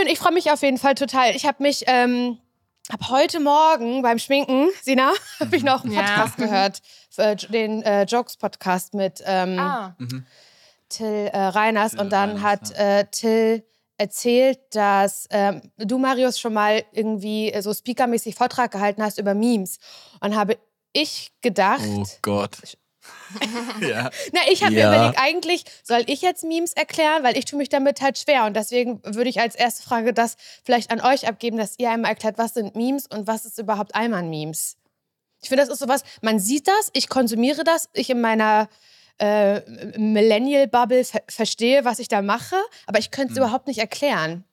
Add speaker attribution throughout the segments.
Speaker 1: Schön. Ich freue mich auf jeden Fall total. Ich habe mich, ähm, habe heute Morgen beim Schminken, Sina, habe ich noch einen Podcast ja. gehört, äh, den äh, Jokes-Podcast mit ähm, ah. mhm. Till äh, Reiners. Till und dann Reiners, hat äh, Till erzählt, dass ähm, du, Marius, schon mal irgendwie so speakermäßig Vortrag gehalten hast über Memes. Und habe ich gedacht.
Speaker 2: Oh Gott.
Speaker 1: ja. Na, ich habe ja. mir überlegt, eigentlich soll ich jetzt Memes erklären, weil ich tue mich damit halt schwer. Und deswegen würde ich als erste Frage das vielleicht an euch abgeben, dass ihr einmal erklärt, was sind Memes und was ist überhaupt einmal Memes. Ich finde, das ist sowas, man sieht das, ich konsumiere das, ich in meiner äh, Millennial-Bubble ver verstehe, was ich da mache, aber ich könnte es hm. überhaupt nicht erklären.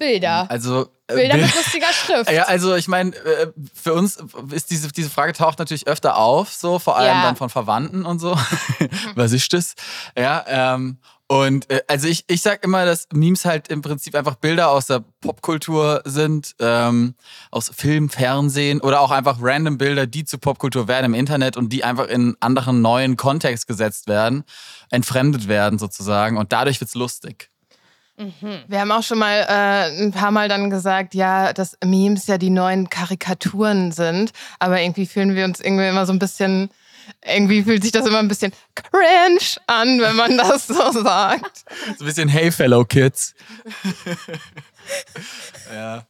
Speaker 1: Bilder.
Speaker 2: Also
Speaker 1: äh, Bilder mit lustiger Schrift.
Speaker 2: Ja, also ich meine, äh, für uns ist diese, diese Frage taucht natürlich öfter auf, so vor allem ja. dann von Verwandten und so. Was ist das? Ja, ähm, und äh, also ich, ich sag immer, dass Memes halt im Prinzip einfach Bilder aus der Popkultur sind, ähm, aus Film, Fernsehen oder auch einfach random Bilder, die zu Popkultur werden im Internet und die einfach in anderen neuen Kontext gesetzt werden, entfremdet werden sozusagen und dadurch wird's lustig.
Speaker 3: Mhm. Wir haben auch schon mal äh, ein paar Mal dann gesagt, ja, dass Memes ja die neuen Karikaturen sind, aber irgendwie fühlen wir uns irgendwie immer so ein bisschen irgendwie fühlt sich das immer ein bisschen cringe an, wenn man das so sagt.
Speaker 2: So ein bisschen Hey Fellow Kids.
Speaker 1: ja.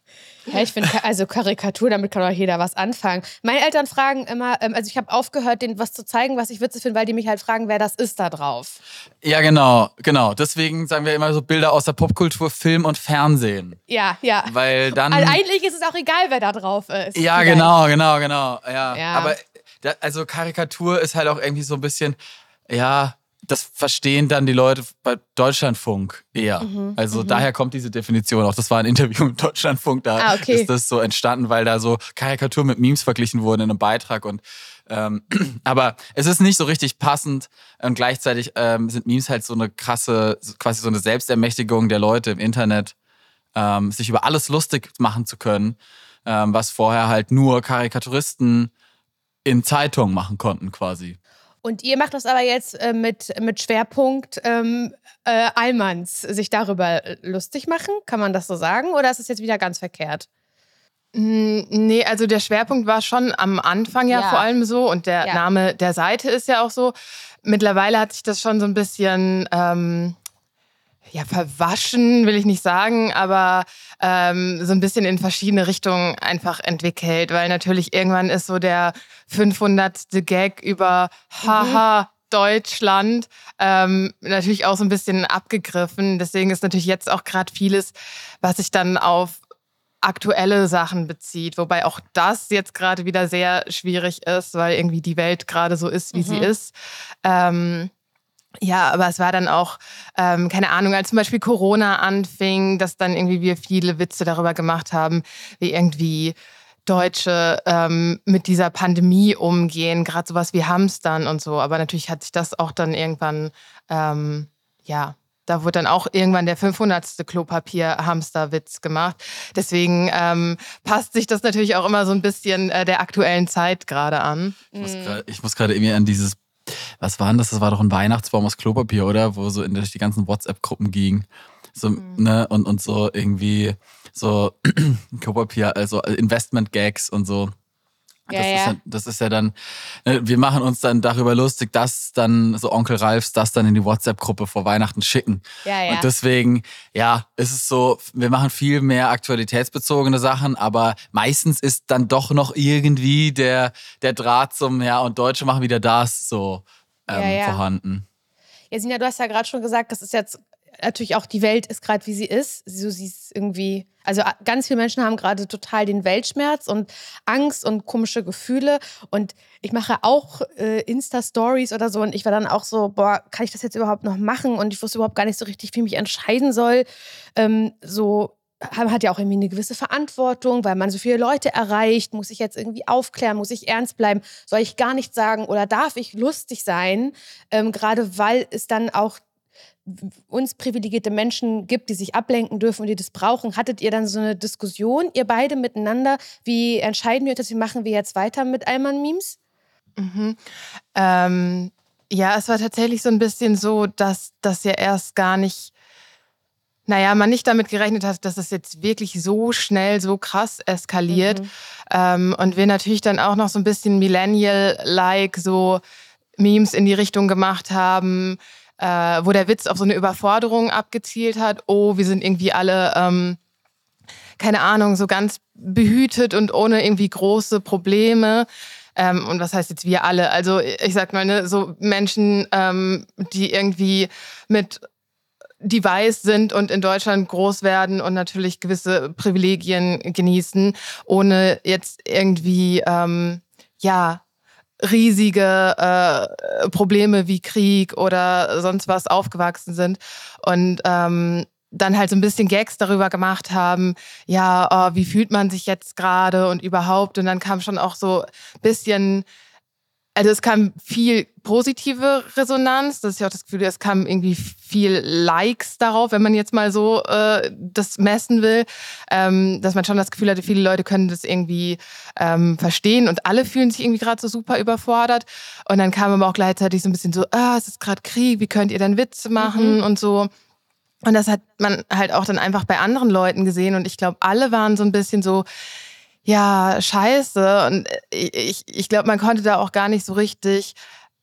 Speaker 1: Ja, ich finde, also Karikatur, damit kann doch jeder was anfangen. Meine Eltern fragen immer, ähm, also ich habe aufgehört, denen was zu zeigen, was ich witzig finde, weil die mich halt fragen, wer das ist da drauf.
Speaker 2: Ja, genau, genau. Deswegen sagen wir immer so Bilder aus der Popkultur, Film und Fernsehen.
Speaker 1: Ja, ja.
Speaker 2: Weil dann.
Speaker 1: Also eigentlich ist es auch egal, wer da drauf ist.
Speaker 2: Ja, vielleicht. genau, genau, genau. Ja. ja. Aber also Karikatur ist halt auch irgendwie so ein bisschen, ja, das verstehen dann die Leute bei Deutschlandfunk eher. Mhm, also mhm. daher kommt diese Definition auch. Das war ein Interview mit Deutschlandfunk, da ah, okay. ist das so entstanden, weil da so Karikatur mit Memes verglichen wurden in einem Beitrag und ähm, aber es ist nicht so richtig passend und gleichzeitig ähm, sind Memes halt so eine krasse, quasi so eine Selbstermächtigung der Leute im Internet, ähm, sich über alles lustig machen zu können, ähm, was vorher halt nur Karikaturisten in Zeitungen machen konnten quasi.
Speaker 1: Und ihr macht das aber jetzt äh, mit, mit Schwerpunkt ähm, äh, Allmanns, sich darüber lustig machen, kann man das so sagen? Oder ist es jetzt wieder ganz verkehrt?
Speaker 3: Nee, also der Schwerpunkt war schon am Anfang ja, ja. vor allem so und der ja. Name der Seite ist ja auch so. Mittlerweile hat sich das schon so ein bisschen ähm, ja, verwaschen will ich nicht sagen, aber ähm, so ein bisschen in verschiedene Richtungen einfach entwickelt, weil natürlich irgendwann ist so der 500. Gag über Haha. Mhm. Deutschland ähm, natürlich auch so ein bisschen abgegriffen. Deswegen ist natürlich jetzt auch gerade vieles, was sich dann auf aktuelle Sachen bezieht, wobei auch das jetzt gerade wieder sehr schwierig ist, weil irgendwie die Welt gerade so ist, wie mhm. sie ist. Ähm, ja, aber es war dann auch, ähm, keine Ahnung, als zum Beispiel Corona anfing, dass dann irgendwie wir viele Witze darüber gemacht haben, wie irgendwie Deutsche ähm, mit dieser Pandemie umgehen, gerade sowas wie Hamstern und so. Aber natürlich hat sich das auch dann irgendwann, ähm, ja, da wurde dann auch irgendwann der 500. Klopapier-Hamster-Witz gemacht. Deswegen ähm, passt sich das natürlich auch immer so ein bisschen äh, der aktuellen Zeit gerade an.
Speaker 2: Ich muss gerade irgendwie an dieses was war denn das? Das war doch ein Weihnachtsbaum aus Klopapier, oder? Wo so in durch die ganzen WhatsApp-Gruppen ging. So, mhm. ne, und, und so irgendwie so Klopapier, also Investment-Gags und so. Ja, das, ja. Ist ja, das ist ja dann, ne, wir machen uns dann darüber lustig, dass dann so Onkel Ralfs das dann in die WhatsApp-Gruppe vor Weihnachten schicken. Ja, ja. Und deswegen, ja, ist es so, wir machen viel mehr aktualitätsbezogene Sachen, aber meistens ist dann doch noch irgendwie der, der Draht zum, ja, und Deutsche machen wieder das so ähm, ja, vorhanden.
Speaker 1: Ja, Sina, du hast ja gerade schon gesagt, das ist jetzt natürlich auch die Welt ist gerade wie sie ist. So sie ist irgendwie, also ganz viele Menschen haben gerade total den Weltschmerz und Angst und komische Gefühle. Und ich mache auch äh, Insta-Stories oder so und ich war dann auch so, boah, kann ich das jetzt überhaupt noch machen? Und ich wusste überhaupt gar nicht so richtig, wie ich mich entscheiden soll. Ähm, so hat ja auch irgendwie eine gewisse Verantwortung, weil man so viele Leute erreicht. Muss ich jetzt irgendwie aufklären? Muss ich ernst bleiben? Soll ich gar nichts sagen oder darf ich lustig sein? Ähm, gerade weil es dann auch uns privilegierte Menschen gibt, die sich ablenken dürfen und die das brauchen. Hattet ihr dann so eine Diskussion, ihr beide miteinander? Wie entscheiden wir das? Wie machen wir jetzt weiter mit Alman-Memes?
Speaker 3: Mhm. Ähm, ja, es war tatsächlich so ein bisschen so, dass das ja erst gar nicht naja, man nicht damit gerechnet hat, dass es jetzt wirklich so schnell, so krass eskaliert. Mhm. Ähm, und wir natürlich dann auch noch so ein bisschen Millennial-like so Memes in die Richtung gemacht haben, äh, wo der Witz auf so eine Überforderung abgezielt hat. Oh, wir sind irgendwie alle, ähm, keine Ahnung, so ganz behütet und ohne irgendwie große Probleme. Ähm, und was heißt jetzt wir alle? Also ich sag mal, ne, so Menschen, ähm, die irgendwie mit die weiß sind und in Deutschland groß werden und natürlich gewisse Privilegien genießen, ohne jetzt irgendwie ähm, ja riesige äh, Probleme wie Krieg oder sonst was aufgewachsen sind. Und ähm, dann halt so ein bisschen Gags darüber gemacht haben, ja, oh, wie fühlt man sich jetzt gerade und überhaupt? Und dann kam schon auch so ein bisschen also es kam viel positive Resonanz. Das ist ja auch das Gefühl, es kam irgendwie viel Likes darauf, wenn man jetzt mal so äh, das messen will, ähm, dass man schon das Gefühl hatte, viele Leute können das irgendwie ähm, verstehen und alle fühlen sich irgendwie gerade so super überfordert. Und dann kam aber auch gleichzeitig so ein bisschen so, ah, es ist gerade Krieg, wie könnt ihr denn Witze machen mhm. und so. Und das hat man halt auch dann einfach bei anderen Leuten gesehen und ich glaube, alle waren so ein bisschen so, ja, scheiße. Und ich, ich glaube, man konnte da auch gar nicht so richtig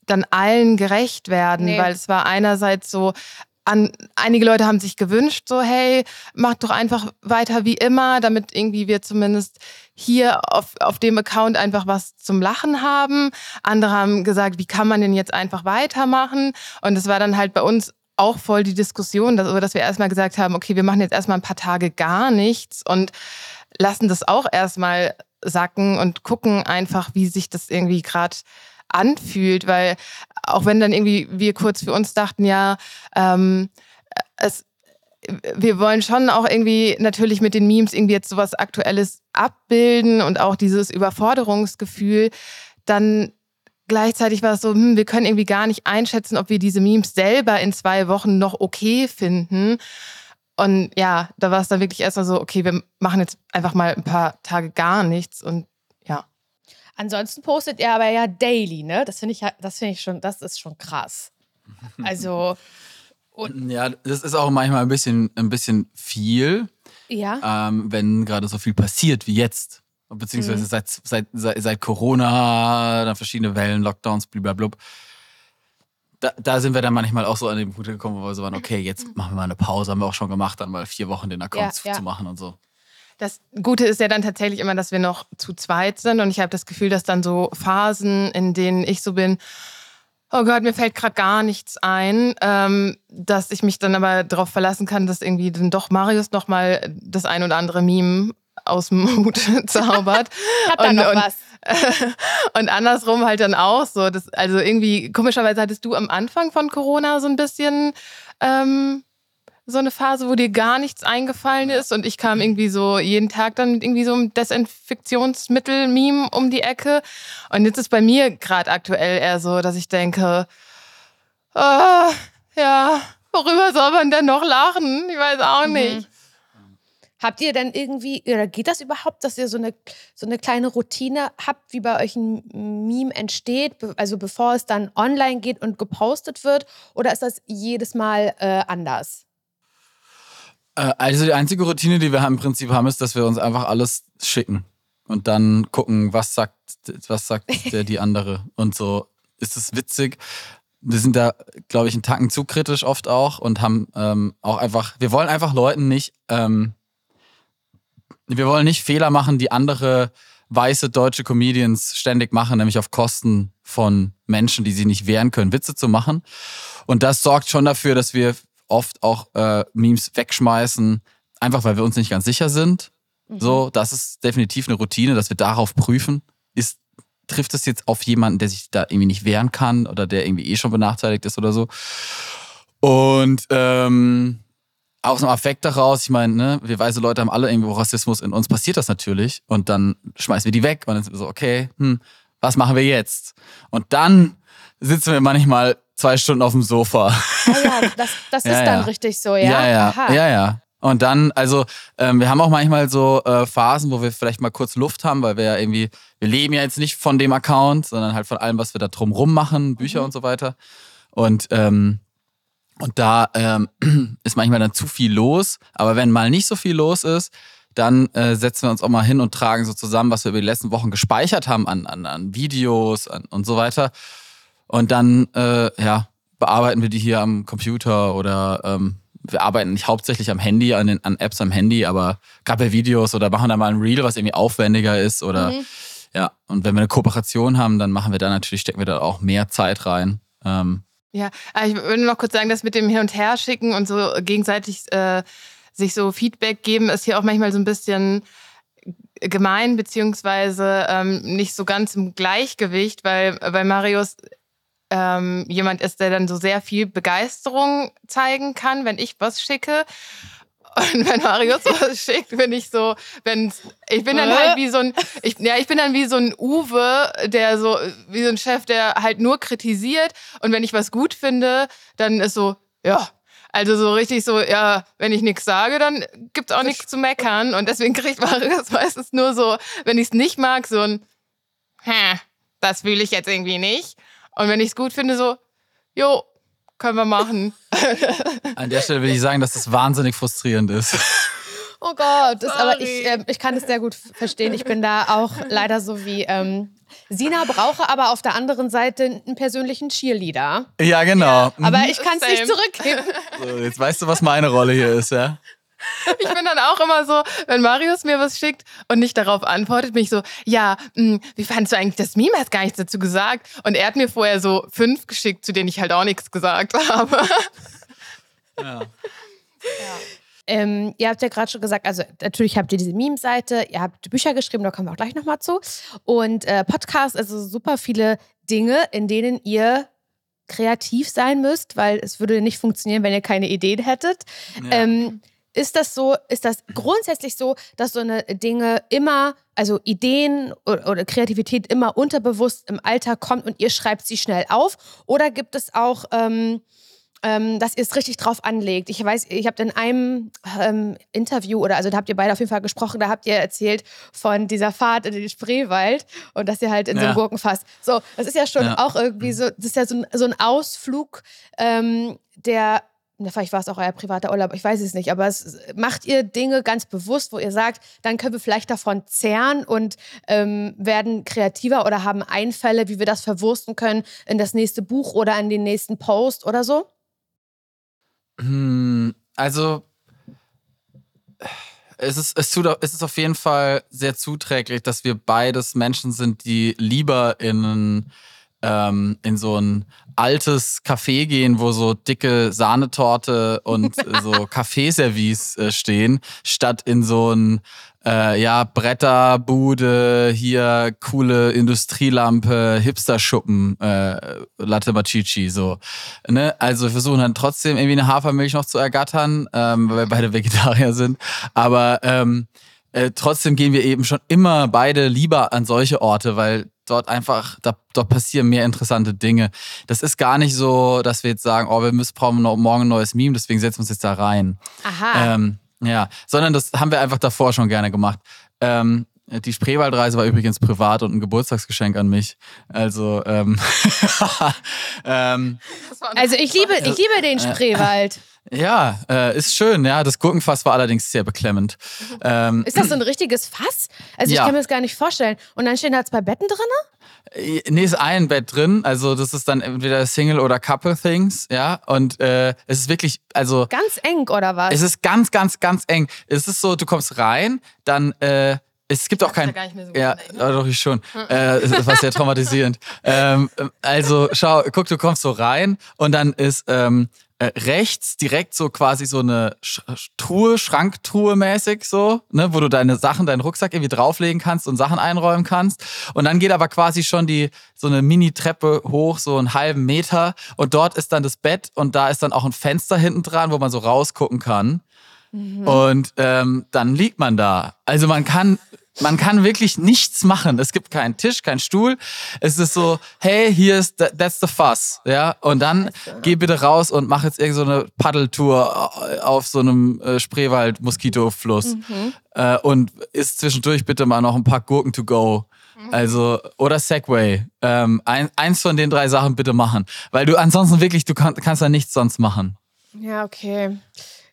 Speaker 3: dann allen gerecht werden, nee. weil es war einerseits so, an, einige Leute haben sich gewünscht, so, hey, mach doch einfach weiter wie immer, damit irgendwie wir zumindest hier auf, auf dem Account einfach was zum Lachen haben. Andere haben gesagt, wie kann man denn jetzt einfach weitermachen? Und es war dann halt bei uns auch voll die Diskussion, dass, dass wir erstmal gesagt haben, okay, wir machen jetzt erstmal ein paar Tage gar nichts und lassen das auch erstmal sacken und gucken einfach, wie sich das irgendwie gerade anfühlt, weil auch wenn dann irgendwie wir kurz für uns dachten, ja, ähm, es, wir wollen schon auch irgendwie natürlich mit den Memes irgendwie jetzt sowas Aktuelles abbilden und auch dieses Überforderungsgefühl, dann gleichzeitig war es so, hm, wir können irgendwie gar nicht einschätzen, ob wir diese Memes selber in zwei Wochen noch okay finden. Und ja, da war es dann wirklich erstmal so, okay, wir machen jetzt einfach mal ein paar Tage gar nichts und ja.
Speaker 1: Ansonsten postet ihr aber ja daily, ne? Das finde ich, das finde ich schon, das ist schon krass. Also.
Speaker 2: ja, das ist auch manchmal ein bisschen, ein bisschen viel. Ja. Ähm, wenn gerade so viel passiert wie jetzt. Beziehungsweise mhm. seit, seit, seit, seit Corona, dann verschiedene Wellen, Lockdowns, blablabla da, da, sind wir dann manchmal auch so an den Punkt gekommen, wo wir so waren, okay, jetzt machen wir mal eine Pause, haben wir auch schon gemacht, dann mal vier Wochen den Account ja, zu, ja. machen und so.
Speaker 3: Das Gute ist ja dann tatsächlich immer, dass wir noch zu zweit sind und ich habe das Gefühl, dass dann so Phasen, in denen ich so bin, oh Gott, mir fällt gerade gar nichts ein, ähm, dass ich mich dann aber darauf verlassen kann, dass irgendwie dann doch Marius nochmal das ein oder andere Meme aus dem Hut zaubert.
Speaker 1: Hat da noch und, was?
Speaker 3: Und andersrum halt dann auch so. Das, also irgendwie, komischerweise hattest du am Anfang von Corona so ein bisschen ähm, so eine Phase, wo dir gar nichts eingefallen ist und ich kam irgendwie so jeden Tag dann mit irgendwie so einem Desinfektionsmittel-Meme um die Ecke. Und jetzt ist bei mir gerade aktuell eher so, dass ich denke, oh, ja, worüber soll man denn noch lachen? Ich weiß auch mhm.
Speaker 1: Habt ihr denn irgendwie, oder geht das überhaupt, dass ihr so eine, so eine kleine Routine habt, wie bei euch ein Meme entsteht, also bevor es dann online geht und gepostet wird? Oder ist das jedes Mal äh, anders?
Speaker 2: Äh, also die einzige Routine, die wir im Prinzip haben, ist, dass wir uns einfach alles schicken und dann gucken, was sagt, was sagt der die andere und so. Ist es witzig? Wir sind da, glaube ich, einen Tacken zu kritisch oft auch und haben ähm, auch einfach, wir wollen einfach Leuten nicht ähm, wir wollen nicht Fehler machen, die andere weiße deutsche Comedians ständig machen, nämlich auf Kosten von Menschen, die sich nicht wehren können, Witze zu machen. Und das sorgt schon dafür, dass wir oft auch äh, Memes wegschmeißen, einfach weil wir uns nicht ganz sicher sind. Mhm. So, das ist definitiv eine Routine, dass wir darauf prüfen. Ist, trifft es jetzt auf jemanden, der sich da irgendwie nicht wehren kann oder der irgendwie eh schon benachteiligt ist oder so? Und ähm, aus einem Affekt daraus, ich meine, ne, wir weiße Leute haben alle irgendwo Rassismus, in uns passiert das natürlich und dann schmeißen wir die weg und dann sind wir so, okay, hm, was machen wir jetzt? Und dann sitzen wir manchmal zwei Stunden auf dem Sofa.
Speaker 1: Ah ja, das, das ja, ist dann richtig so, ja?
Speaker 2: Ja, ja, Aha. ja, ja. Und dann, also, ähm, wir haben auch manchmal so äh, Phasen, wo wir vielleicht mal kurz Luft haben, weil wir ja irgendwie, wir leben ja jetzt nicht von dem Account, sondern halt von allem, was wir da drumrum machen, Bücher mhm. und so weiter. Und ähm, Und da ähm, ist manchmal dann zu viel los. Aber wenn mal nicht so viel los ist, dann äh, setzen wir uns auch mal hin und tragen so zusammen, was wir über die letzten Wochen gespeichert haben an, an, an Videos an, und so weiter. Und dann, äh, ja, bearbeiten wir die hier am Computer oder ähm, wir arbeiten nicht hauptsächlich am Handy, an, den, an Apps am Handy, aber gerade bei Videos oder machen da mal ein Reel, was irgendwie aufwendiger ist oder mhm. ja. Und wenn wir eine Kooperation haben, dann machen wir da natürlich, stecken wir da auch mehr Zeit rein. Ähm,
Speaker 3: ja, ich würde noch kurz sagen, dass mit dem Hin- und Her schicken und so gegenseitig äh, sich so Feedback geben, ist hier auch manchmal so ein bisschen gemein, beziehungsweise ähm, nicht so ganz im Gleichgewicht, weil bei Marius ähm, jemand ist, der dann so sehr viel Begeisterung zeigen kann, wenn ich was schicke. Und wenn Marius was schickt, bin ich so, wenn ich bin dann halt wie so ein, ich, ja, ich bin dann wie so ein Uwe, der so, wie so ein Chef, der halt nur kritisiert. Und wenn ich was gut finde, dann ist so, ja, also so richtig so, ja, wenn ich nichts sage, dann gibt's auch nichts zu meckern. Und deswegen kriegt Marius meistens nur so, wenn ich es nicht mag, so ein, hä, das fühle ich jetzt irgendwie nicht. Und wenn ich es gut finde, so, jo, können wir machen.
Speaker 2: An der Stelle will ich sagen, dass das wahnsinnig frustrierend ist.
Speaker 1: Oh Gott, das, aber ich, äh, ich kann das sehr gut verstehen. Ich bin da auch leider so wie ähm, Sina, brauche aber auf der anderen Seite einen persönlichen Cheerleader.
Speaker 2: Ja, genau. Ja,
Speaker 1: aber ich kann es nicht zurückgeben.
Speaker 2: So, jetzt weißt du, was meine Rolle hier ist, ja?
Speaker 3: Ich bin dann auch immer so, wenn Marius mir was schickt und nicht darauf antwortet, bin ich so, ja, mh, hm, wie fandest du eigentlich das Meme? Er hat gar nichts dazu gesagt. Und er hat mir vorher so fünf geschickt, zu denen ich halt auch nichts gesagt habe.
Speaker 1: Ja. ja. Ähm, ihr habt ja gerade schon gesagt, also natürlich habt ihr diese Meme-Seite, ihr habt Bücher geschrieben, da kommen wir auch gleich nochmal zu. Und äh, Podcasts, also super viele Dinge, in denen ihr kreativ sein müsst, weil es würde nicht funktionieren, wenn ihr keine Ideen hättet. Ja. Ähm, ist das so, ist das grundsätzlich so, dass so eine Dinge immer, also Ideen oder, oder, Kreativität immer unterbewusst im Alltag kommt und ihr schreibt sie schnell auf? Oder gibt es auch, ähm, ähm, dass ihr es richtig drauf anlegt? Ich weiß, ich habe in einem ähm, Interview oder also da habt ihr beide auf jeden Fall gesprochen, da habt ihr erzählt von dieser Fahrt in den Spreewald und dass ihr halt in ja. so einem Gurkenfass. So, das ist ja schon ja. auch irgendwie so, das ist ja so ein, so ein Ausflug, ähm, der vielleicht war es auch euer privater Urlaub, ich weiß es nicht, aber es, macht ihr Dinge ganz bewusst, wo ihr sagt, dann können wir vielleicht davon zehren und ähm, werden kreativer oder haben Einfälle, wie wir das verwursten können in das nächste Buch oder in den nächsten Post oder so?
Speaker 2: Hm, also es ist, es, tut, es ist auf jeden Fall sehr zuträglich, dass wir beides Menschen sind, die lieber in ähm, in so ein altes Café gehen, wo so dicke Sahnetorte und so Kaffeeservice äh, stehen, statt in so ein äh, ja, Bretterbude, hier coole Industrielampe, Hipsterschuppen, äh, Latte Machichi, so. Ne? Also wir versuchen dann trotzdem irgendwie eine Hafermilch noch zu ergattern, ähm, weil wir beide Vegetarier sind. Aber ähm, äh, trotzdem gehen wir eben schon immer beide lieber an solche Orte, weil dort einfach, da, dort passieren mehr interessante Dinge. Das ist gar nicht so, dass wir jetzt sagen, oh, wir müssen brauchen morgen ein neues Meme, deswegen setzen wir uns jetzt da rein.
Speaker 1: Aha.
Speaker 2: Ähm, ja, sondern das haben wir einfach davor schon gerne gemacht. Ähm, die Spreewaldreise war übrigens privat und ein Geburtstagsgeschenk an mich. Also, ähm,
Speaker 1: ähm also ich liebe, ich liebe den Spreewald.
Speaker 2: Ja, äh, ist schön. Ja, das Gurkenfass war allerdings sehr beklemmend.
Speaker 1: Ähm, ist das so ein richtiges Fass? Also ich ja. kann mir das gar nicht vorstellen. Und dann stehen da zwei Betten drin?
Speaker 2: Äh, nee, ist ein Bett drin. Also das ist dann entweder Single oder Couple Things. Ja, und äh, es ist wirklich, also
Speaker 1: ganz eng oder was?
Speaker 2: Es ist ganz, ganz, ganz eng. Es ist so, du kommst rein, dann äh, es gibt auch kein. Ja, so ja doch, ich schon. äh, das war sehr traumatisierend. ähm, also, schau, guck, du kommst so rein und dann ist ähm, äh, rechts direkt so quasi so eine Sch Truhe, Schranktruhe mäßig so, ne, wo du deine Sachen, deinen Rucksack irgendwie drauflegen kannst und Sachen einräumen kannst. Und dann geht aber quasi schon die so eine Mini-Treppe hoch, so einen halben Meter. Und dort ist dann das Bett und da ist dann auch ein Fenster hinten dran, wo man so rausgucken kann. Mhm. Und ähm, dann liegt man da. Also man kann man kann wirklich nichts machen. Es gibt keinen Tisch, keinen Stuhl. Es ist so, hey, hier ist, that's the fuss. Ja, und dann geh bitte raus und mach jetzt irgendeine so Paddeltour auf so einem äh, Spreewald-Moskitofluss. Mhm. Äh, und isst zwischendurch bitte mal noch ein paar Gurken to go. Mhm. Also, oder Segway. Ähm, ein, eins von den drei Sachen bitte machen. Weil du ansonsten wirklich, du kann, kannst da nichts sonst machen.
Speaker 1: Ja, okay.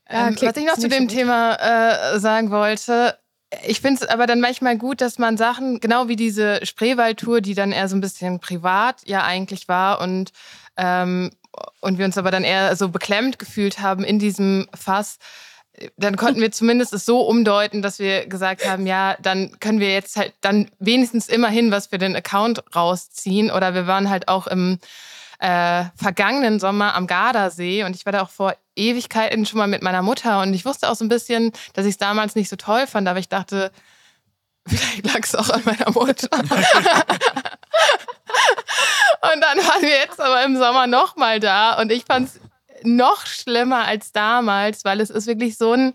Speaker 3: Ähm, was ich noch zu dem Thema äh, sagen wollte, ich finde es aber dann manchmal gut, dass man Sachen, genau wie diese Spreewaldtour, die dann eher so ein bisschen privat ja eigentlich war und, ähm, und wir uns aber dann eher so beklemmt gefühlt haben in diesem Fass, dann konnten wir zumindest es so umdeuten, dass wir gesagt haben, ja, dann können wir jetzt halt dann wenigstens immerhin was für den Account rausziehen. Oder wir waren halt auch im äh, vergangenen Sommer am Gardasee. Und ich war da auch vor Ewigkeiten schon mal mit meiner Mutter. Und ich wusste auch so ein bisschen, dass ich es damals nicht so toll fand, aber ich dachte, vielleicht lag es auch an meiner Mutter. und dann waren wir jetzt aber im Sommer nochmal da. Und ich fand es noch schlimmer als damals, weil es ist wirklich so ein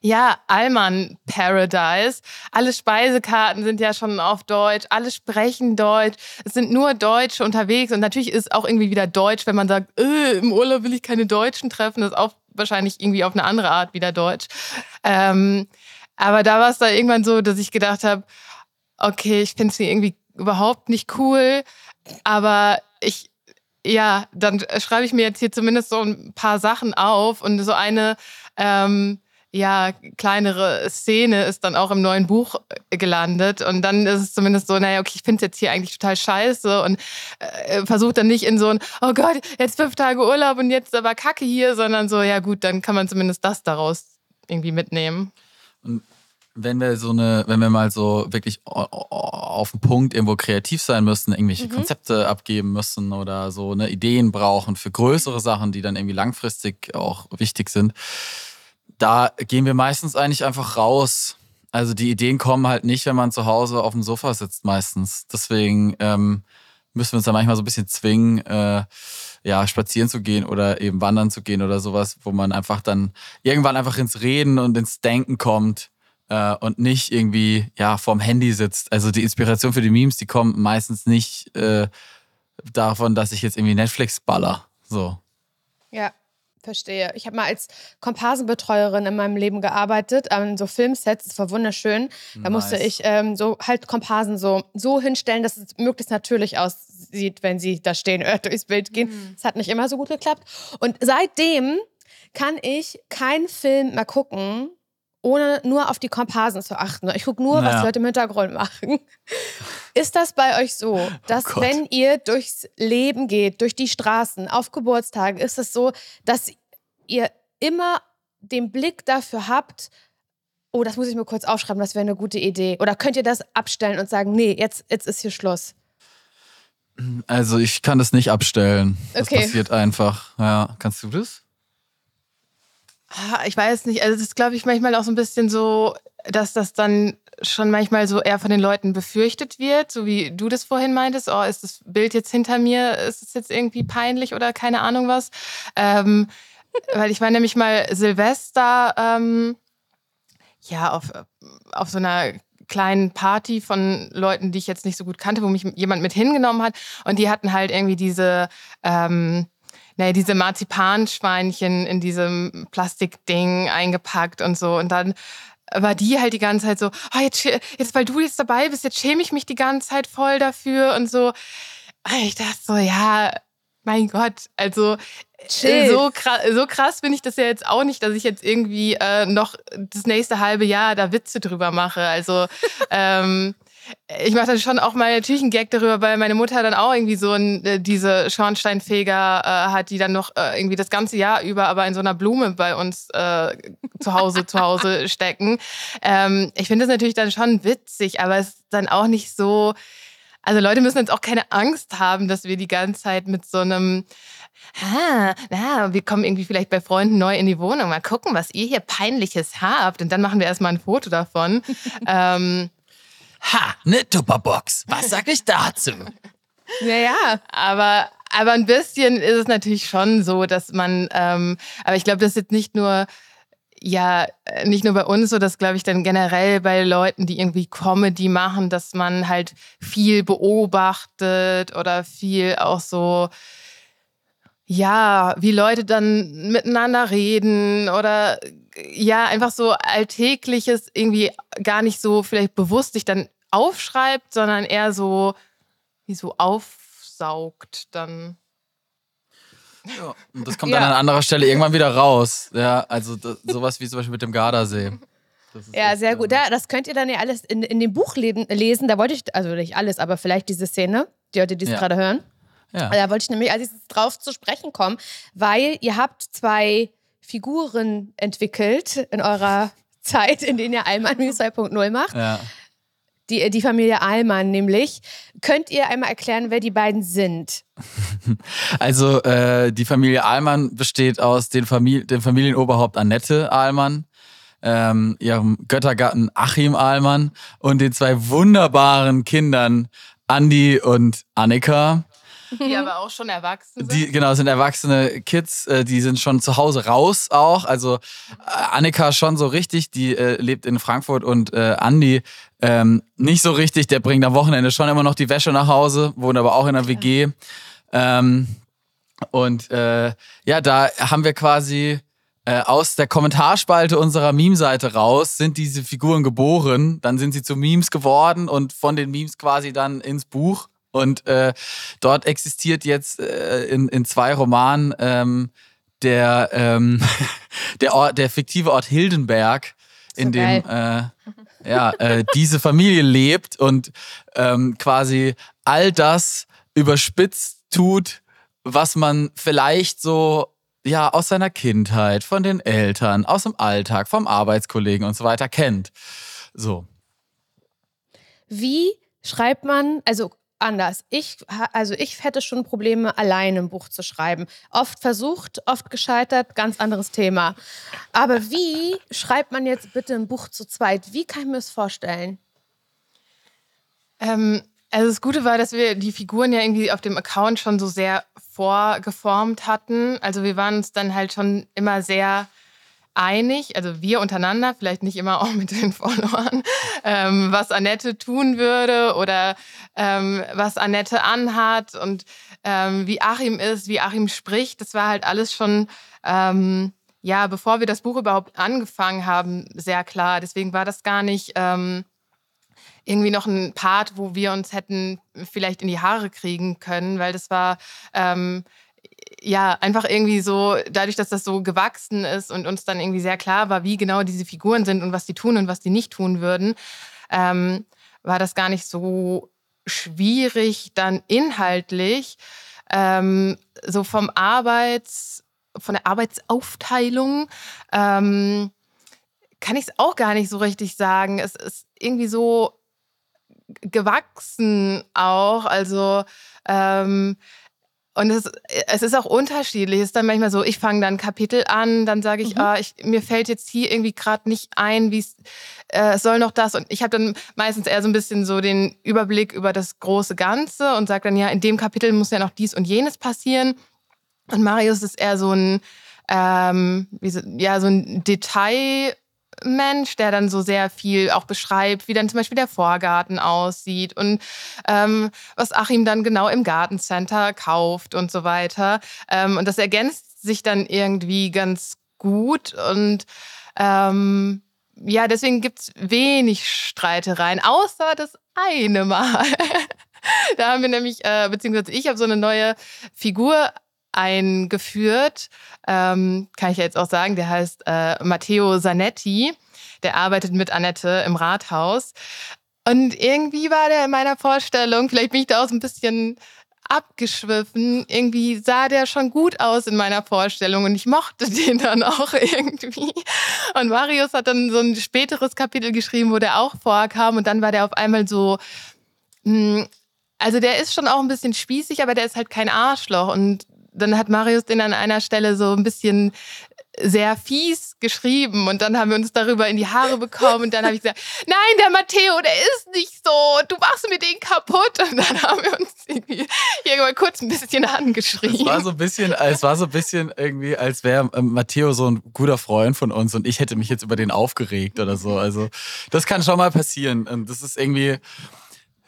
Speaker 3: ja, Allmann Paradise. Alle Speisekarten sind ja schon auf Deutsch, alle sprechen Deutsch. Es sind nur Deutsche unterwegs und natürlich ist auch irgendwie wieder Deutsch, wenn man sagt, äh, im Urlaub will ich keine Deutschen treffen, das ist auch wahrscheinlich irgendwie auf eine andere Art wieder Deutsch. Ähm, aber da war es da irgendwann so, dass ich gedacht habe, okay, ich finde sie irgendwie überhaupt nicht cool, aber ich ja, dann schreibe ich mir jetzt hier zumindest so ein paar Sachen auf und so eine ähm, ja, kleinere Szene ist dann auch im neuen Buch äh, gelandet. Und dann ist es zumindest so, naja, okay, ich finde es jetzt hier eigentlich total scheiße und äh, versuche dann nicht in so ein, oh Gott, jetzt fünf Tage Urlaub und jetzt aber Kacke hier, sondern so, ja gut, dann kann man zumindest das daraus irgendwie mitnehmen.
Speaker 2: Und wenn wir so eine, wenn wir mal so wirklich auf den Punkt irgendwo kreativ sein müssen, irgendwelche mhm. Konzepte abgeben müssen oder so eine Ideen brauchen für größere Sachen, die dann irgendwie langfristig auch wichtig sind, da gehen wir meistens eigentlich einfach raus. Also die Ideen kommen halt nicht, wenn man zu Hause auf dem Sofa sitzt meistens. Deswegen ähm, müssen wir uns da manchmal so ein bisschen zwingen, äh, ja, spazieren zu gehen oder eben wandern zu gehen oder sowas, wo man einfach dann irgendwann einfach ins Reden und ins Denken kommt äh, und nicht irgendwie ja vorm Handy sitzt. Also die Inspiration für die Memes, die kommen meistens nicht äh, davon, dass ich jetzt irgendwie Netflix baller. So.
Speaker 1: Ja, verstehe. Ich habe mal als Komparsenbetreuerin in meinem Leben gearbeitet, an so Filmsets, das war wunderschön. Da nice. musste ich ähm, so halt Komparsen so, so hinstellen, dass es möglichst natürlich aussieht, wenn sie da stehen oder durchs Bild gehen. Mhm. Es mhm. hat nicht immer so gut geklappt. Und seitdem kann ich keinen Film mehr gucken, ohne nur auf die Komparsen zu achten. Ich gucke nur, naja. was die Leute im Hintergrund machen. Ist das bei euch so, oh dass oh wenn ihr durchs Leben geht, durch die Straßen, auf Geburtstagen, ist es so, dass ihr immer den Blick dafür habt, oh, das muss ich mir kurz aufschreiben, das wäre eine gute Idee. Oder könnt ihr das abstellen und sagen, nee, jetzt, jetzt ist hier Schluss?
Speaker 2: Also ich kann das nicht abstellen. Das okay. passiert einfach. Ja, kannst du das?
Speaker 3: Ah, ich weiß nicht, also es ist, glaube ich, manchmal auch so ein bisschen so, dass das dann schon manchmal so eher von den Leuten befürchtet wird, so wie du das vorhin meintest, oh, ist das Bild jetzt hinter mir, ist es jetzt irgendwie peinlich oder keine Ahnung was. Ähm, weil ich war nämlich mal Silvester, ähm, ja, auf, auf so einer kleinen Party von Leuten, die ich jetzt nicht so gut kannte, wo mich jemand mit hingenommen hat. Und die hatten halt irgendwie diese, ähm, naja, diese Marzipanschweinchen in diesem Plastikding eingepackt und so. Und dann war die halt die ganze Zeit so, oh, jetzt, jetzt, weil du jetzt dabei bist, jetzt schäme ich mich die ganze Zeit voll dafür und so. Ich dachte so, ja, mein Gott, also so krass, so krass finde ich das ja jetzt auch nicht, dass ich jetzt irgendwie äh, noch das nächste halbe Jahr da Witze drüber mache. Also ähm, ich mache dann schon auch mal natürlich einen Gag darüber, weil meine Mutter dann auch irgendwie so ein, äh, diese Schornsteinfeger äh, hat, die dann noch äh, irgendwie das ganze Jahr über aber in so einer Blume bei uns äh, zu Hause zu Hause stecken. Ähm, ich finde das natürlich dann schon witzig, aber es ist dann auch nicht so. Also Leute müssen jetzt auch keine Angst haben, dass wir die ganze Zeit mit so einem ah, na, wir kommen irgendwie vielleicht bei Freunden neu in die Wohnung, mal gucken, was ihr hier peinliches habt und dann machen wir erstmal ein Foto davon. ähm,
Speaker 2: Ha, ne Tupperbox. Was sag ich dazu?
Speaker 3: Naja, aber, aber ein bisschen ist es natürlich schon so, dass man, ähm, aber ich glaube, das ist jetzt nicht nur, ja, nicht nur bei uns so, das glaube ich dann generell bei Leuten, die irgendwie Comedy machen, dass man halt viel beobachtet oder viel auch so, ja, wie Leute dann miteinander reden oder ja, einfach so Alltägliches irgendwie gar nicht so vielleicht bewusst sich dann aufschreibt, sondern eher so wie so aufsaugt dann.
Speaker 2: Ja, und das kommt ja. dann an anderer Stelle irgendwann wieder raus. Ja, also das, sowas wie zum Beispiel mit dem Gardasee.
Speaker 1: Ja, sehr gut. Ja, das könnt ihr dann ja alles in, in dem Buch lesen. Da wollte ich, also nicht alles, aber vielleicht diese Szene, die Leute, die es ja. gerade hören. Ja. Da wollte ich nämlich als drauf zu sprechen kommen, weil ihr habt zwei Figuren entwickelt in eurer Zeit, in denen ihr Alman 2.0 macht. Ja. Die, die Familie Allmann nämlich. Könnt ihr einmal erklären, wer die beiden sind?
Speaker 2: Also äh, die Familie Allmann besteht aus den Famili dem Familienoberhaupt Annette Allmann, ähm, ihrem Göttergatten Achim Allmann und den zwei wunderbaren Kindern Andi und Annika.
Speaker 3: Die aber auch schon erwachsen sind.
Speaker 2: Die, genau, sind erwachsene Kids, äh, die sind schon zu Hause raus auch. Also äh, Annika schon so richtig, die äh, lebt in Frankfurt und äh, Andi ähm, nicht so richtig, der bringt am Wochenende schon immer noch die Wäsche nach Hause, wohnt aber auch in der WG. Ähm, und äh, ja, da haben wir quasi äh, aus der Kommentarspalte unserer Meme-Seite raus sind diese Figuren geboren, dann sind sie zu Memes geworden und von den Memes quasi dann ins Buch. Und äh, dort existiert jetzt äh, in, in zwei Romanen ähm, der, ähm, der, Ort, der fiktive Ort Hildenberg, so in dem äh, ja, äh, diese Familie lebt und ähm, quasi all das überspitzt tut, was man vielleicht so ja aus seiner Kindheit, von den Eltern, aus dem Alltag, vom Arbeitskollegen und so weiter kennt. So.
Speaker 1: Wie schreibt man, also anders. Ich, also ich hätte schon Probleme, alleine ein Buch zu schreiben. Oft versucht, oft gescheitert, ganz anderes Thema. Aber wie schreibt man jetzt bitte ein Buch zu zweit? Wie kann ich mir das vorstellen?
Speaker 3: Ähm, also das Gute war, dass wir die Figuren ja irgendwie auf dem Account schon so sehr vorgeformt hatten. Also wir waren uns dann halt schon immer sehr einig, also wir untereinander, vielleicht nicht immer auch mit den Followern, ähm, was Annette tun würde oder ähm, was Annette anhat und ähm, wie Achim ist, wie Achim spricht. Das war halt alles schon, ähm, ja, bevor wir das Buch überhaupt angefangen haben, sehr klar. Deswegen war das gar nicht ähm, irgendwie noch ein Part, wo wir uns hätten vielleicht in die Haare kriegen können, weil das war ähm, ja, einfach irgendwie so, dadurch, dass das so gewachsen ist und uns dann irgendwie sehr klar war, wie genau diese Figuren sind und was die tun und was die nicht tun würden, ähm, war das gar nicht so schwierig, dann inhaltlich ähm, so vom Arbeits, von der Arbeitsaufteilung ähm, kann ich es auch gar nicht so richtig sagen. Es ist irgendwie so gewachsen auch. Also ähm, und es, es ist auch unterschiedlich. Es ist dann manchmal so, ich fange dann ein Kapitel an, dann sage ich, mhm. ah, ich, mir fällt jetzt hier irgendwie gerade nicht ein, wie äh, es soll noch das. Und ich habe dann meistens eher so ein bisschen so den Überblick über das große Ganze und sage dann, ja, in dem Kapitel muss ja noch dies und jenes passieren. Und Marius ist eher so ein, ähm, so, ja, so ein Detail. Mensch, der dann so sehr viel auch beschreibt, wie dann zum Beispiel der Vorgarten aussieht und ähm, was Achim dann genau im Gartencenter kauft und so weiter. Ähm, und das ergänzt sich dann irgendwie ganz gut und ähm, ja, deswegen gibt es wenig Streitereien, außer das eine Mal. da haben wir nämlich, äh, beziehungsweise ich habe so eine neue Figur eingeführt. Ähm, kann ich jetzt auch sagen, der heißt äh, Matteo Zanetti. Der arbeitet mit Annette im Rathaus. Und irgendwie war der in meiner Vorstellung, vielleicht bin ich da auch so ein bisschen abgeschwiffen. Irgendwie sah der schon gut aus in meiner Vorstellung und ich mochte den dann auch irgendwie. Und Marius hat dann so ein späteres Kapitel geschrieben, wo der auch vorkam und dann war der auf einmal so, hm, also der ist schon auch ein bisschen spießig, aber der ist halt kein Arschloch und dann hat Marius den an einer Stelle so ein bisschen sehr fies geschrieben und dann haben wir uns darüber in die Haare bekommen und dann habe ich gesagt, nein, der Matteo, der ist nicht so, du machst mir den kaputt und dann haben wir uns irgendwie irgendwann kurz ein bisschen angeschrien.
Speaker 2: Es war so ein bisschen, es war so ein bisschen irgendwie, als wäre ähm, Matteo so ein guter Freund von uns und ich hätte mich jetzt über den aufgeregt oder so. Also das kann schon mal passieren und das ist irgendwie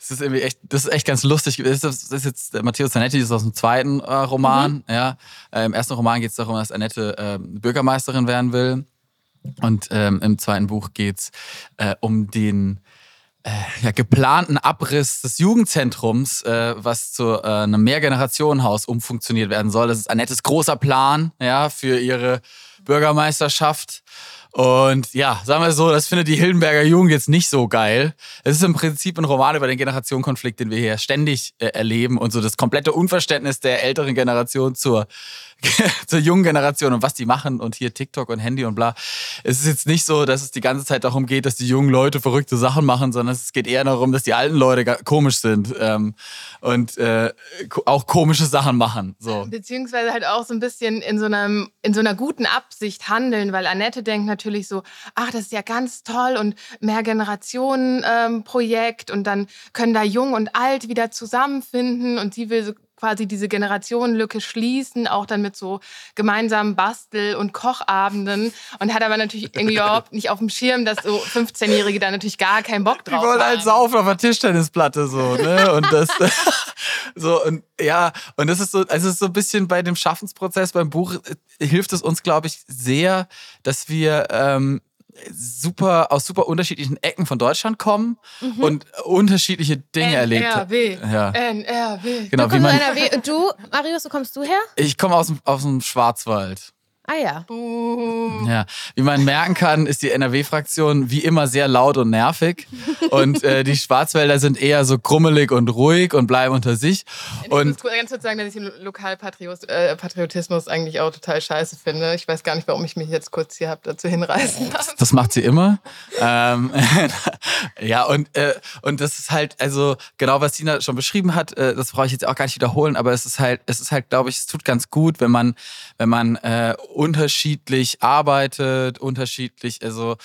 Speaker 2: das ist irgendwie echt, das ist echt ganz lustig. Das ist, jetzt Matteo Zanetti, das ist aus dem zweiten äh, Roman. Mhm. Ja. Äh, Im ersten Roman geht es darum, dass Annette äh, Bürgermeisterin werden will. Und ähm, im zweiten Buch geht es äh, um den äh, ja, geplanten Abriss des Jugendzentrums, äh, was zu äh, einem Mehrgenerationenhaus umfunktioniert werden soll. Das ist Annettes großer Plan ja, für ihre Bürgermeisterschaft. Und ja, sagen wir so, das findet die Hildenberger Jugend jetzt nicht so geil. Es ist im Prinzip ein Roman über den Generationenkonflikt, den wir hier ständig äh, erleben und so das komplette Unverständnis der älteren Generation zur zur jungen Generation und was die machen und hier TikTok und Handy und bla. Es ist jetzt nicht so, dass es die ganze Zeit darum geht, dass die jungen Leute verrückte Sachen machen, sondern es geht eher darum, dass die alten Leute komisch sind ähm, und äh, auch komische Sachen machen. So.
Speaker 3: Beziehungsweise halt auch so ein bisschen in so, einem, in so einer guten Absicht handeln, weil Annette denkt natürlich so, ach, das ist ja ganz toll und Mehrgenerationen-Projekt ähm, und dann können da jung und alt wieder zusammenfinden und sie will so quasi diese Generationenlücke schließen, auch dann mit so gemeinsamen Bastel- und Kochabenden und hat aber natürlich irgendwie überhaupt nicht auf dem Schirm, dass so 15-Jährige da natürlich gar keinen Bock drauf haben.
Speaker 2: Die wollen halt saufen auf der Tischtennisplatte so, ne? Und das so und ja, und das ist so, also es ist so ein bisschen bei dem Schaffensprozess beim Buch äh, hilft es uns, glaube ich, sehr, dass wir ähm, super aus super unterschiedlichen Ecken von Deutschland kommen mhm. und unterschiedliche Dinge erlebt
Speaker 3: haben. NRW. Ja. NRW.
Speaker 2: Genau,
Speaker 1: du wie man, NRW. Und du, Marius, wo kommst du her?
Speaker 2: Ich komme aus, aus dem Schwarzwald.
Speaker 1: Ah ja.
Speaker 2: Ja, wie man merken kann, ist die NRW-Fraktion wie immer sehr laut und nervig. Und äh, die Schwarzwälder sind eher so krummelig und ruhig und bleiben unter sich.
Speaker 3: Ich und muss ganz kurz sagen, dass ich den Lokalpatriotismus äh, eigentlich auch total scheiße finde. Ich weiß gar nicht, warum ich mich jetzt kurz hier habe dazu hinreißen
Speaker 2: lassen. Das macht sie immer. ähm, ja, und, äh, und das ist halt, also genau, was Tina schon beschrieben hat, äh, das brauche ich jetzt auch gar nicht wiederholen, aber es ist halt, es ist halt, glaube ich, es tut ganz gut, wenn man, wenn man äh, unterschiedlich arbeitet, unterschiedlich, also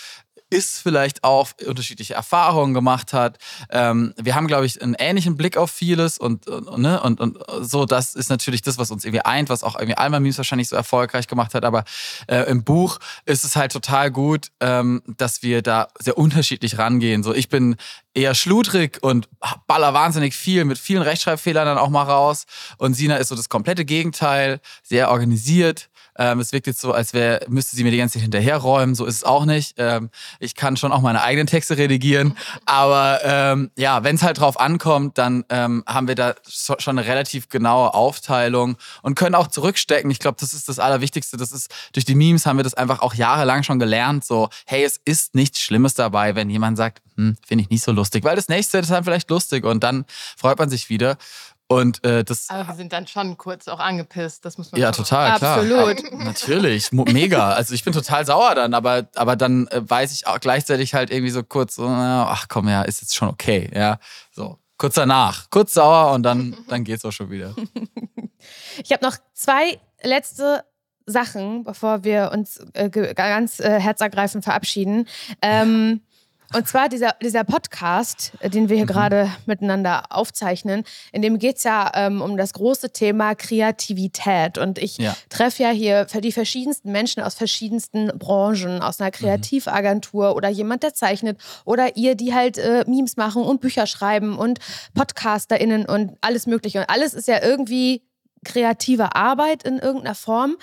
Speaker 2: ist vielleicht auch unterschiedliche Erfahrungen gemacht hat. Ähm, wir haben, glaube ich, einen ähnlichen Blick auf vieles und, und, ne? und, und so, das ist natürlich das, was uns irgendwie eint, was auch irgendwie Alma Memes wahrscheinlich so erfolgreich gemacht hat. Aber äh, im Buch ist es halt total gut, ähm, dass wir da sehr unterschiedlich rangehen. So, ich bin eher schludrig und baller wahnsinnig viel mit vielen Rechtschreibfehlern dann auch mal raus. Und Sina ist so das komplette Gegenteil, sehr organisiert ähm, es wirkt jetzt so, als wäre, müsste sie mir die ganze Zeit hinterherräumen. So ist es auch nicht. Ähm, ich kann schon auch meine eigenen Texte redigieren. Aber ähm, ja, wenn es halt drauf ankommt, dann ähm, haben wir da so, schon eine relativ genaue Aufteilung und können auch zurückstecken. Ich glaube, das ist das Allerwichtigste. Das ist, durch die Memes haben wir das einfach auch jahrelang schon gelernt. So, hey, es ist nichts Schlimmes dabei, wenn jemand sagt, hm, finde ich nicht so lustig. Weil das nächste ist dann vielleicht lustig und dann freut man sich wieder. Und äh, das.
Speaker 3: Aber wir sind dann schon kurz auch angepisst, das muss man
Speaker 2: Ja, total, klar.
Speaker 3: Absolut.
Speaker 2: Natürlich, mega. Also ich bin total sauer dann, aber, aber dann äh, weiß ich auch gleichzeitig halt irgendwie so kurz, so, ach komm, ja, ist jetzt schon okay. Ja, so. Kurz danach, kurz sauer und dann, dann geht's auch schon wieder.
Speaker 1: Ich habe noch zwei letzte Sachen, bevor wir uns äh, ganz äh, herzergreifend verabschieden. Ähm, und zwar dieser, dieser Podcast, äh, den wir hier mhm. gerade miteinander aufzeichnen, in dem geht es ja ähm, um das große Thema Kreativität. Und ich ja. treffe ja hier die verschiedensten Menschen aus verschiedensten Branchen, aus einer mhm. Kreativagentur mhm. oder jemand, der zeichnet oder ihr, die halt äh, Memes machen und Bücher schreiben und PodcasterInnen und alles Mögliche. Und alles ist ja irgendwie kreative Arbeit in irgendeiner Form.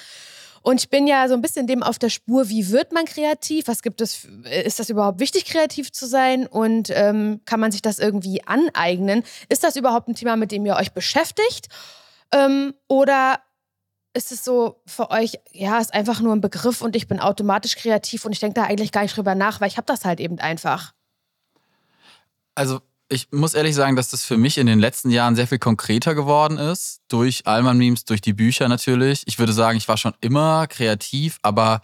Speaker 1: Und ich bin ja so ein bisschen dem auf der Spur, wie wird man kreativ? Was gibt es? Ist das überhaupt wichtig, kreativ zu sein? Und ähm, kann man sich das irgendwie aneignen? Ist das überhaupt ein Thema, mit dem ihr euch beschäftigt? Ähm, oder ist es so für euch, ja, ist einfach nur ein Begriff und ich bin automatisch kreativ und ich denke da eigentlich gar nicht drüber nach, weil ich habe das halt eben einfach.
Speaker 2: Also ich muss ehrlich sagen, dass das für mich in den letzten Jahren sehr viel konkreter geworden ist. Durch Alman-Memes, durch die Bücher natürlich. Ich würde sagen, ich war schon immer kreativ, aber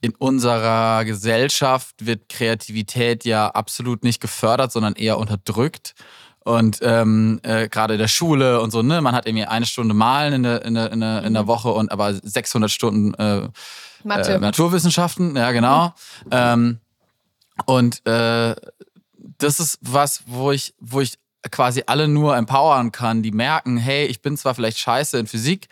Speaker 2: in unserer Gesellschaft wird Kreativität ja absolut nicht gefördert, sondern eher unterdrückt. Und ähm, äh, gerade in der Schule und so, ne, man hat irgendwie eine Stunde Malen in der, in der, in der, in der mhm. Woche und aber 600 Stunden äh. Äh, Naturwissenschaften, ja genau. Mhm. Ähm, und äh, das ist was, wo ich, wo ich quasi alle nur empowern kann, die merken, hey, ich bin zwar vielleicht scheiße in Physik,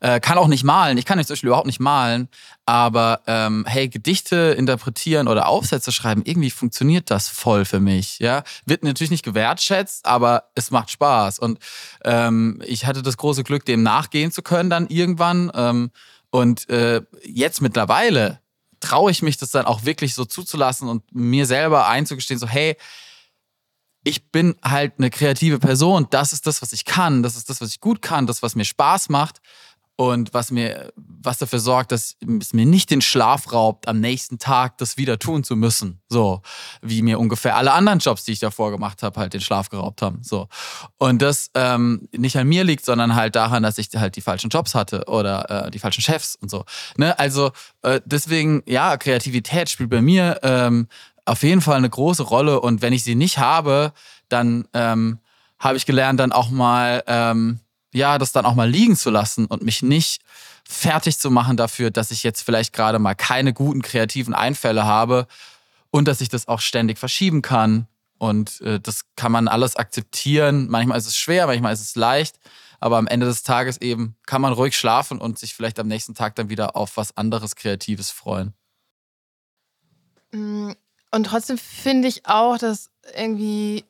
Speaker 2: äh, kann auch nicht malen, ich kann nicht zum Beispiel überhaupt nicht malen, aber ähm, hey, Gedichte interpretieren oder Aufsätze schreiben, irgendwie funktioniert das voll für mich, ja. Wird natürlich nicht gewertschätzt, aber es macht Spaß und ähm, ich hatte das große Glück, dem nachgehen zu können dann irgendwann ähm, und äh, jetzt mittlerweile traue ich mich das dann auch wirklich so zuzulassen und mir selber einzugestehen, so hey, ich bin halt eine kreative Person. Das ist das, was ich kann. Das ist das, was ich gut kann. Das, was mir Spaß macht und was mir, was dafür sorgt, dass es mir nicht den Schlaf raubt, am nächsten Tag das wieder tun zu müssen. So, wie mir ungefähr alle anderen Jobs, die ich davor gemacht habe, halt den Schlaf geraubt haben. So. Und das ähm, nicht an mir liegt, sondern halt daran, dass ich halt die falschen Jobs hatte oder äh, die falschen Chefs und so. Ne? Also äh, deswegen, ja, Kreativität spielt bei mir ähm, auf jeden Fall eine große Rolle. Und wenn ich sie nicht habe, dann ähm, habe ich gelernt, dann auch mal ähm, ja, das dann auch mal liegen zu lassen und mich nicht fertig zu machen dafür, dass ich jetzt vielleicht gerade mal keine guten kreativen Einfälle habe und dass ich das auch ständig verschieben kann. Und äh, das kann man alles akzeptieren. Manchmal ist es schwer, manchmal ist es leicht. Aber am Ende des Tages eben kann man ruhig schlafen und sich vielleicht am nächsten Tag dann wieder auf was anderes Kreatives freuen.
Speaker 3: Und trotzdem finde ich auch, dass irgendwie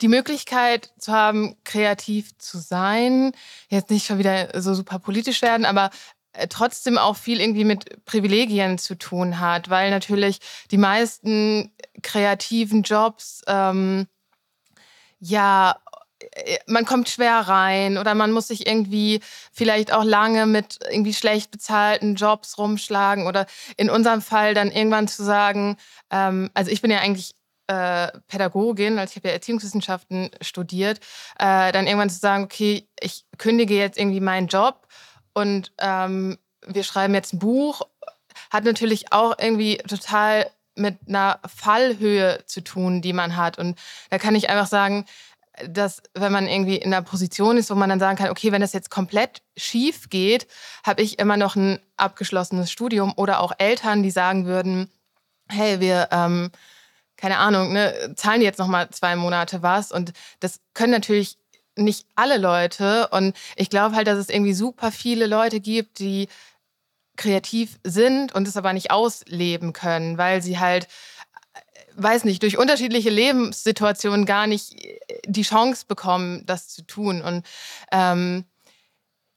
Speaker 3: die Möglichkeit zu haben, kreativ zu sein, jetzt nicht schon wieder so super politisch werden, aber äh, trotzdem auch viel irgendwie mit Privilegien zu tun hat, weil natürlich die meisten kreativen Jobs ähm, ja man kommt schwer rein oder man muss sich irgendwie vielleicht auch lange mit irgendwie schlecht bezahlten Jobs rumschlagen oder in unserem Fall dann irgendwann zu sagen, ähm, also ich bin ja eigentlich äh, Pädagogin, also ich habe ja Erziehungswissenschaften studiert, äh, dann irgendwann zu sagen, okay, ich kündige jetzt irgendwie meinen Job und ähm, wir schreiben jetzt ein Buch, hat natürlich auch irgendwie total mit einer Fallhöhe zu tun, die man hat. Und da kann ich einfach sagen, dass wenn man irgendwie in einer Position ist, wo man dann sagen kann, okay, wenn das jetzt komplett schief geht, habe ich immer noch ein abgeschlossenes Studium oder auch Eltern, die sagen würden, hey, wir ähm, keine Ahnung, ne, zahlen jetzt nochmal zwei Monate was. Und das können natürlich nicht alle Leute. Und ich glaube halt, dass es irgendwie super viele Leute gibt, die kreativ sind und es aber nicht ausleben können, weil sie halt, weiß nicht, durch unterschiedliche Lebenssituationen gar nicht die Chance bekommen, das zu tun. Und ähm,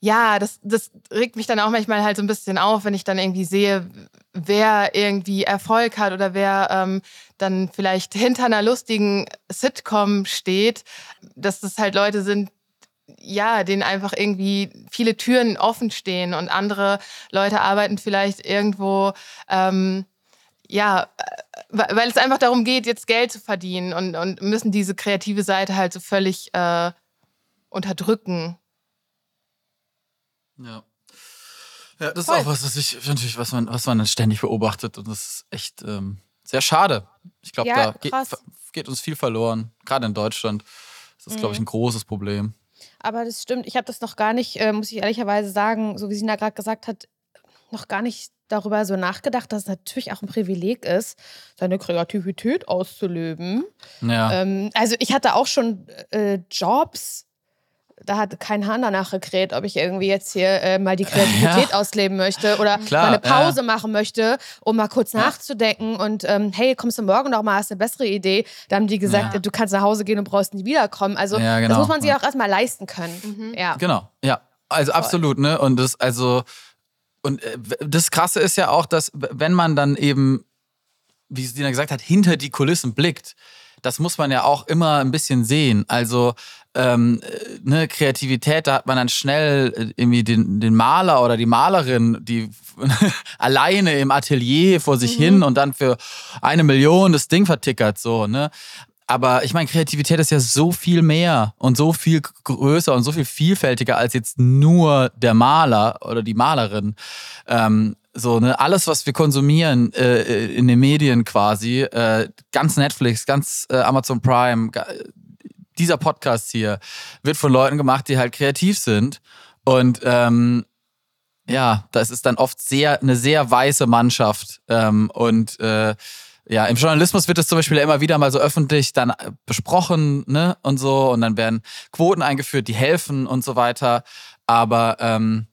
Speaker 3: ja, das, das regt mich dann auch manchmal halt so ein bisschen auf, wenn ich dann irgendwie sehe, wer irgendwie Erfolg hat oder wer ähm, dann vielleicht hinter einer lustigen Sitcom steht, dass das halt Leute sind, ja, denen einfach irgendwie viele Türen offen stehen und andere Leute arbeiten vielleicht irgendwo, ähm, ja, weil es einfach darum geht, jetzt Geld zu verdienen und, und müssen diese kreative Seite halt so völlig äh, unterdrücken.
Speaker 2: Ja. Ja, das Voll. ist auch was, was ich natürlich, was man, was man dann ständig beobachtet und das ist echt ähm, sehr schade. Ich glaube, ja, da geht, geht, uns viel verloren, gerade in Deutschland. Das ist, mhm. glaube ich, ein großes Problem.
Speaker 1: Aber das stimmt. Ich habe das noch gar nicht, äh, muss ich ehrlicherweise sagen, so wie Sina gerade gesagt hat, noch gar nicht darüber so nachgedacht, dass es natürlich auch ein Privileg ist, seine Kreativität auszuleben. Ja. Ähm, also ich hatte auch schon äh, Jobs, da hat kein Hahn danach gekräht, ob ich irgendwie jetzt hier äh, mal die Kreativität ja. ausleben möchte oder Klar, mal eine Pause ja. machen möchte, um mal kurz ja. nachzudenken und ähm, hey, kommst du morgen noch mal, hast eine bessere Idee. Da haben die gesagt, du kannst nach Hause gehen und brauchst nie wiederkommen. Also genau. das muss man sich auch erstmal leisten können. Mhm. Ja.
Speaker 2: Genau, ja. Also Voll. absolut, ne? Und das, also, und äh, das Krasse ist ja auch, dass wenn man dann eben, wie Sina gesagt hat, hinter die Kulissen blickt, das muss man ja auch immer ein bisschen sehen. Also ähm, ne, Kreativität, da hat man dann schnell äh, irgendwie den, den Maler oder die Malerin, die alleine im Atelier vor sich mhm. hin und dann für eine Million das Ding vertickert, so, ne? Aber ich meine, Kreativität ist ja so viel mehr und so viel größer und so viel vielfältiger als jetzt nur der Maler oder die Malerin. Ähm, so, ne, alles, was wir konsumieren äh, in den Medien quasi, äh, ganz Netflix, ganz äh, Amazon Prime, dieser Podcast hier wird von Leuten gemacht, die halt kreativ sind. Und ähm, ja, das ist dann oft sehr eine sehr weiße Mannschaft. Ähm, und äh, ja, im Journalismus wird das zum Beispiel immer wieder mal so öffentlich dann äh, besprochen, ne, und so. Und dann werden Quoten eingeführt, die helfen und so weiter. Aber ähm,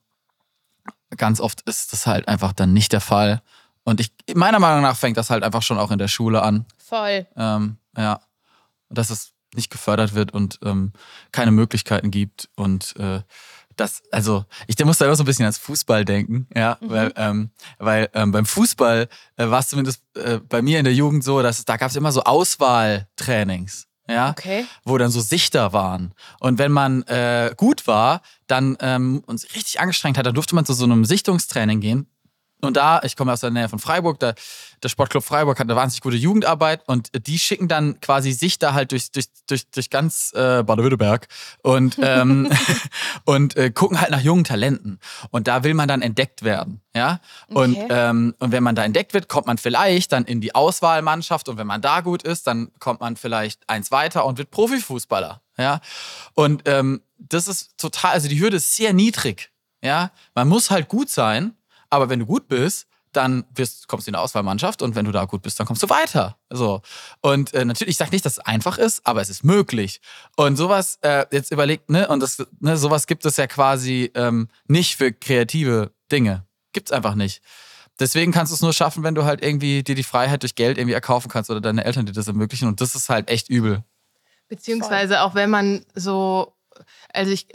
Speaker 2: ganz oft ist das halt einfach dann nicht der Fall. Und ich, meiner Meinung nach fängt das halt einfach schon auch in der Schule an.
Speaker 1: Voll.
Speaker 2: Ähm, ja. Und das ist nicht gefördert wird und ähm, keine Möglichkeiten gibt. Und äh, das, also ich muss da immer so ein bisschen ans Fußball denken, ja, mhm. weil, ähm, weil ähm, beim Fußball äh, war es zumindest äh, bei mir in der Jugend so, dass da gab es immer so Auswahltrainings. ja, okay. wo dann so Sichter waren. Und wenn man äh, gut war, dann ähm, uns richtig angestrengt hat, dann durfte man zu so einem Sichtungstraining gehen. Und da, ich komme aus der Nähe von Freiburg, da, der Sportclub Freiburg hat eine wahnsinnig gute Jugendarbeit und die schicken dann quasi sich da halt durch, durch, durch, durch ganz äh, Baden-Württemberg und, ähm, und äh, gucken halt nach jungen Talenten. Und da will man dann entdeckt werden. Ja? Und, okay. ähm, und wenn man da entdeckt wird, kommt man vielleicht dann in die Auswahlmannschaft und wenn man da gut ist, dann kommt man vielleicht eins weiter und wird Profifußballer. Ja? Und ähm, das ist total, also die Hürde ist sehr niedrig. Ja? Man muss halt gut sein aber wenn du gut bist, dann wirst, kommst du in eine Auswahlmannschaft und wenn du da gut bist, dann kommst du weiter. So. Und äh, natürlich, ich sage nicht, dass es einfach ist, aber es ist möglich. Und sowas, äh, jetzt überlegt, ne, und das, ne, sowas gibt es ja quasi ähm, nicht für kreative Dinge. Gibt es einfach nicht. Deswegen kannst du es nur schaffen, wenn du halt irgendwie dir die Freiheit durch Geld irgendwie erkaufen kannst oder deine Eltern dir das ermöglichen. Und das ist halt echt übel.
Speaker 3: Beziehungsweise auch wenn man so also ich,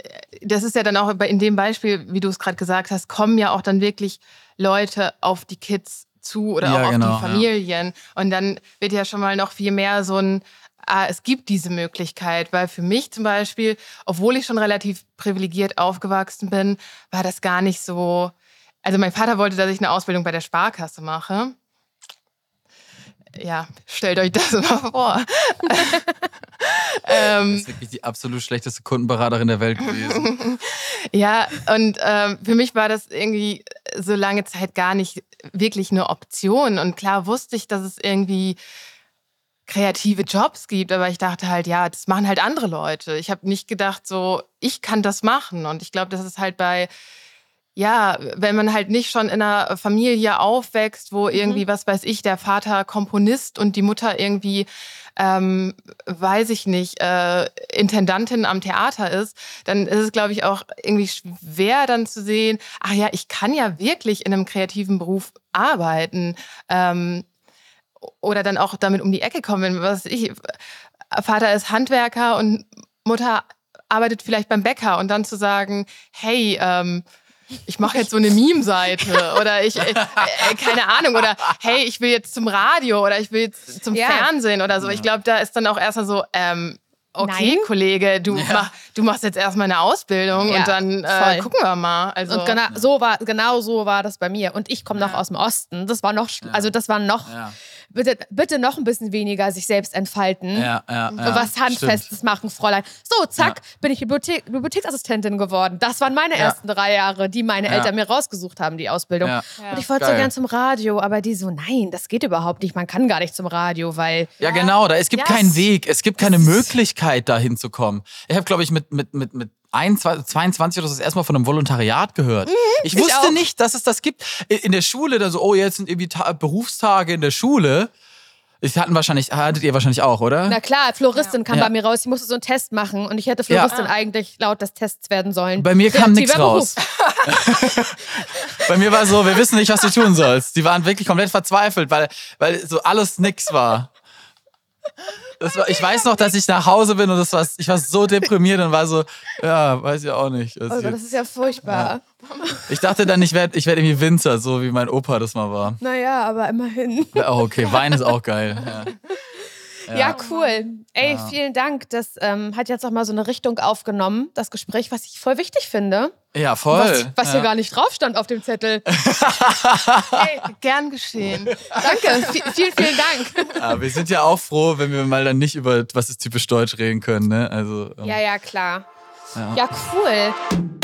Speaker 3: das ist ja dann auch in dem Beispiel, wie du es gerade gesagt hast, kommen ja auch dann wirklich Leute auf die Kids zu oder ja, auch genau, auf die Familien. Ja. Und dann wird ja schon mal noch viel mehr so ein, ah, es gibt diese Möglichkeit, weil für mich zum Beispiel, obwohl ich schon relativ privilegiert aufgewachsen bin, war das gar nicht so. Also mein Vater wollte, dass ich eine Ausbildung bei der Sparkasse mache ja, stellt euch das mal vor.
Speaker 2: ähm, das ist wirklich die absolut schlechteste Kundenberaterin der Welt gewesen.
Speaker 3: ja, und ähm, für mich war das irgendwie so lange Zeit gar nicht wirklich eine Option. Und klar wusste ich, dass es irgendwie kreative Jobs gibt, aber ich dachte halt, ja, das machen halt andere Leute. Ich habe nicht gedacht, so, ich kann das machen. Und ich glaube, das ist halt bei ja, wenn man halt nicht schon in einer Familie aufwächst, wo mhm. irgendwie, mhm. was weiß ich, der Vater Komponist und die Mutter irgendwie, ähm, weiß ich nicht, äh, Intendantin am Theater ist, dann ist es, glaube ich, auch irgendwie schwer dann zu sehen, ach ja, ich kann ja wirklich in einem kreativen Beruf arbeiten. Ähm, oder dann auch damit um die Ecke kommen, wenn, was ich, Vater ist Handwerker und Mutter arbeitet vielleicht beim Bäcker und dann zu sagen, hey, ähm, ich mache jetzt so eine Meme-Seite oder ich, äh, äh, keine Ahnung, oder hey, ich will jetzt zum Radio oder ich will jetzt zum ja. Fernsehen oder so. Ich glaube, da ist dann auch erstmal so, ähm, okay, Nein. Kollege, du, ja. mach, du machst jetzt erstmal eine Ausbildung ja, und dann äh, gucken wir mal.
Speaker 1: Also, und genau so war, genau so war das bei mir. Und ich komme noch aus dem Osten. Das war noch, also das war noch bitte, bitte noch ein bisschen weniger sich selbst entfalten. Ja, ja, ja was Handfestes stimmt. machen, Fräulein. So, zack, ja. bin ich Bibliothek, Bibliotheksassistentin geworden. Das waren meine ja. ersten drei Jahre, die meine Eltern mir rausgesucht haben, die Ausbildung. Und ich wollte so gern zum Radio, aber die so, nein, das geht überhaupt nicht. Man kann gar nicht zum Radio, weil.
Speaker 2: Ja, genau, da, es gibt keinen Weg, es gibt keine Möglichkeit, da hinzukommen. Ich habe, glaube ich, mit, mit, mit, mit 22 oder so das erstmal von einem Volontariat gehört. Mhm, ich wusste ich nicht, dass es das gibt. In der Schule, da so, oh, jetzt sind irgendwie Ta Berufstage in der Schule. Das hatten wahrscheinlich, hattet ihr wahrscheinlich auch, oder?
Speaker 1: Na klar, Floristin ja. kam ja. bei mir raus. Ich musste so einen Test machen und ich hätte Floristin ja. eigentlich laut des Tests werden sollen.
Speaker 2: Bei mir kam nichts raus. bei mir war so, wir wissen nicht, was du tun sollst. Die waren wirklich komplett verzweifelt, weil, weil so alles nix war. War, ich weiß noch, dass ich nach Hause bin und das war, ich war so deprimiert und war so, ja, weiß ich auch nicht.
Speaker 1: Oh, das ist ja furchtbar.
Speaker 2: Ja. Ich dachte dann, ich werde ich werd irgendwie Winzer, so wie mein Opa das mal war.
Speaker 1: Naja, aber immerhin.
Speaker 2: Ja, oh, okay, Wein ist auch geil. Ja.
Speaker 1: Ja, cool. Ey, ja. vielen Dank. Das ähm, hat jetzt auch mal so eine Richtung aufgenommen, das Gespräch, was ich voll wichtig finde.
Speaker 2: Ja, voll.
Speaker 1: Was, was
Speaker 2: ja.
Speaker 1: hier gar nicht drauf stand auf dem Zettel.
Speaker 3: hey, gern geschehen.
Speaker 1: Danke, v vielen, vielen Dank.
Speaker 2: Ja, wir sind ja auch froh, wenn wir mal dann nicht über was ist typisch deutsch reden können. Ne? Also,
Speaker 1: ähm, ja, ja, klar. Ja, ja cool.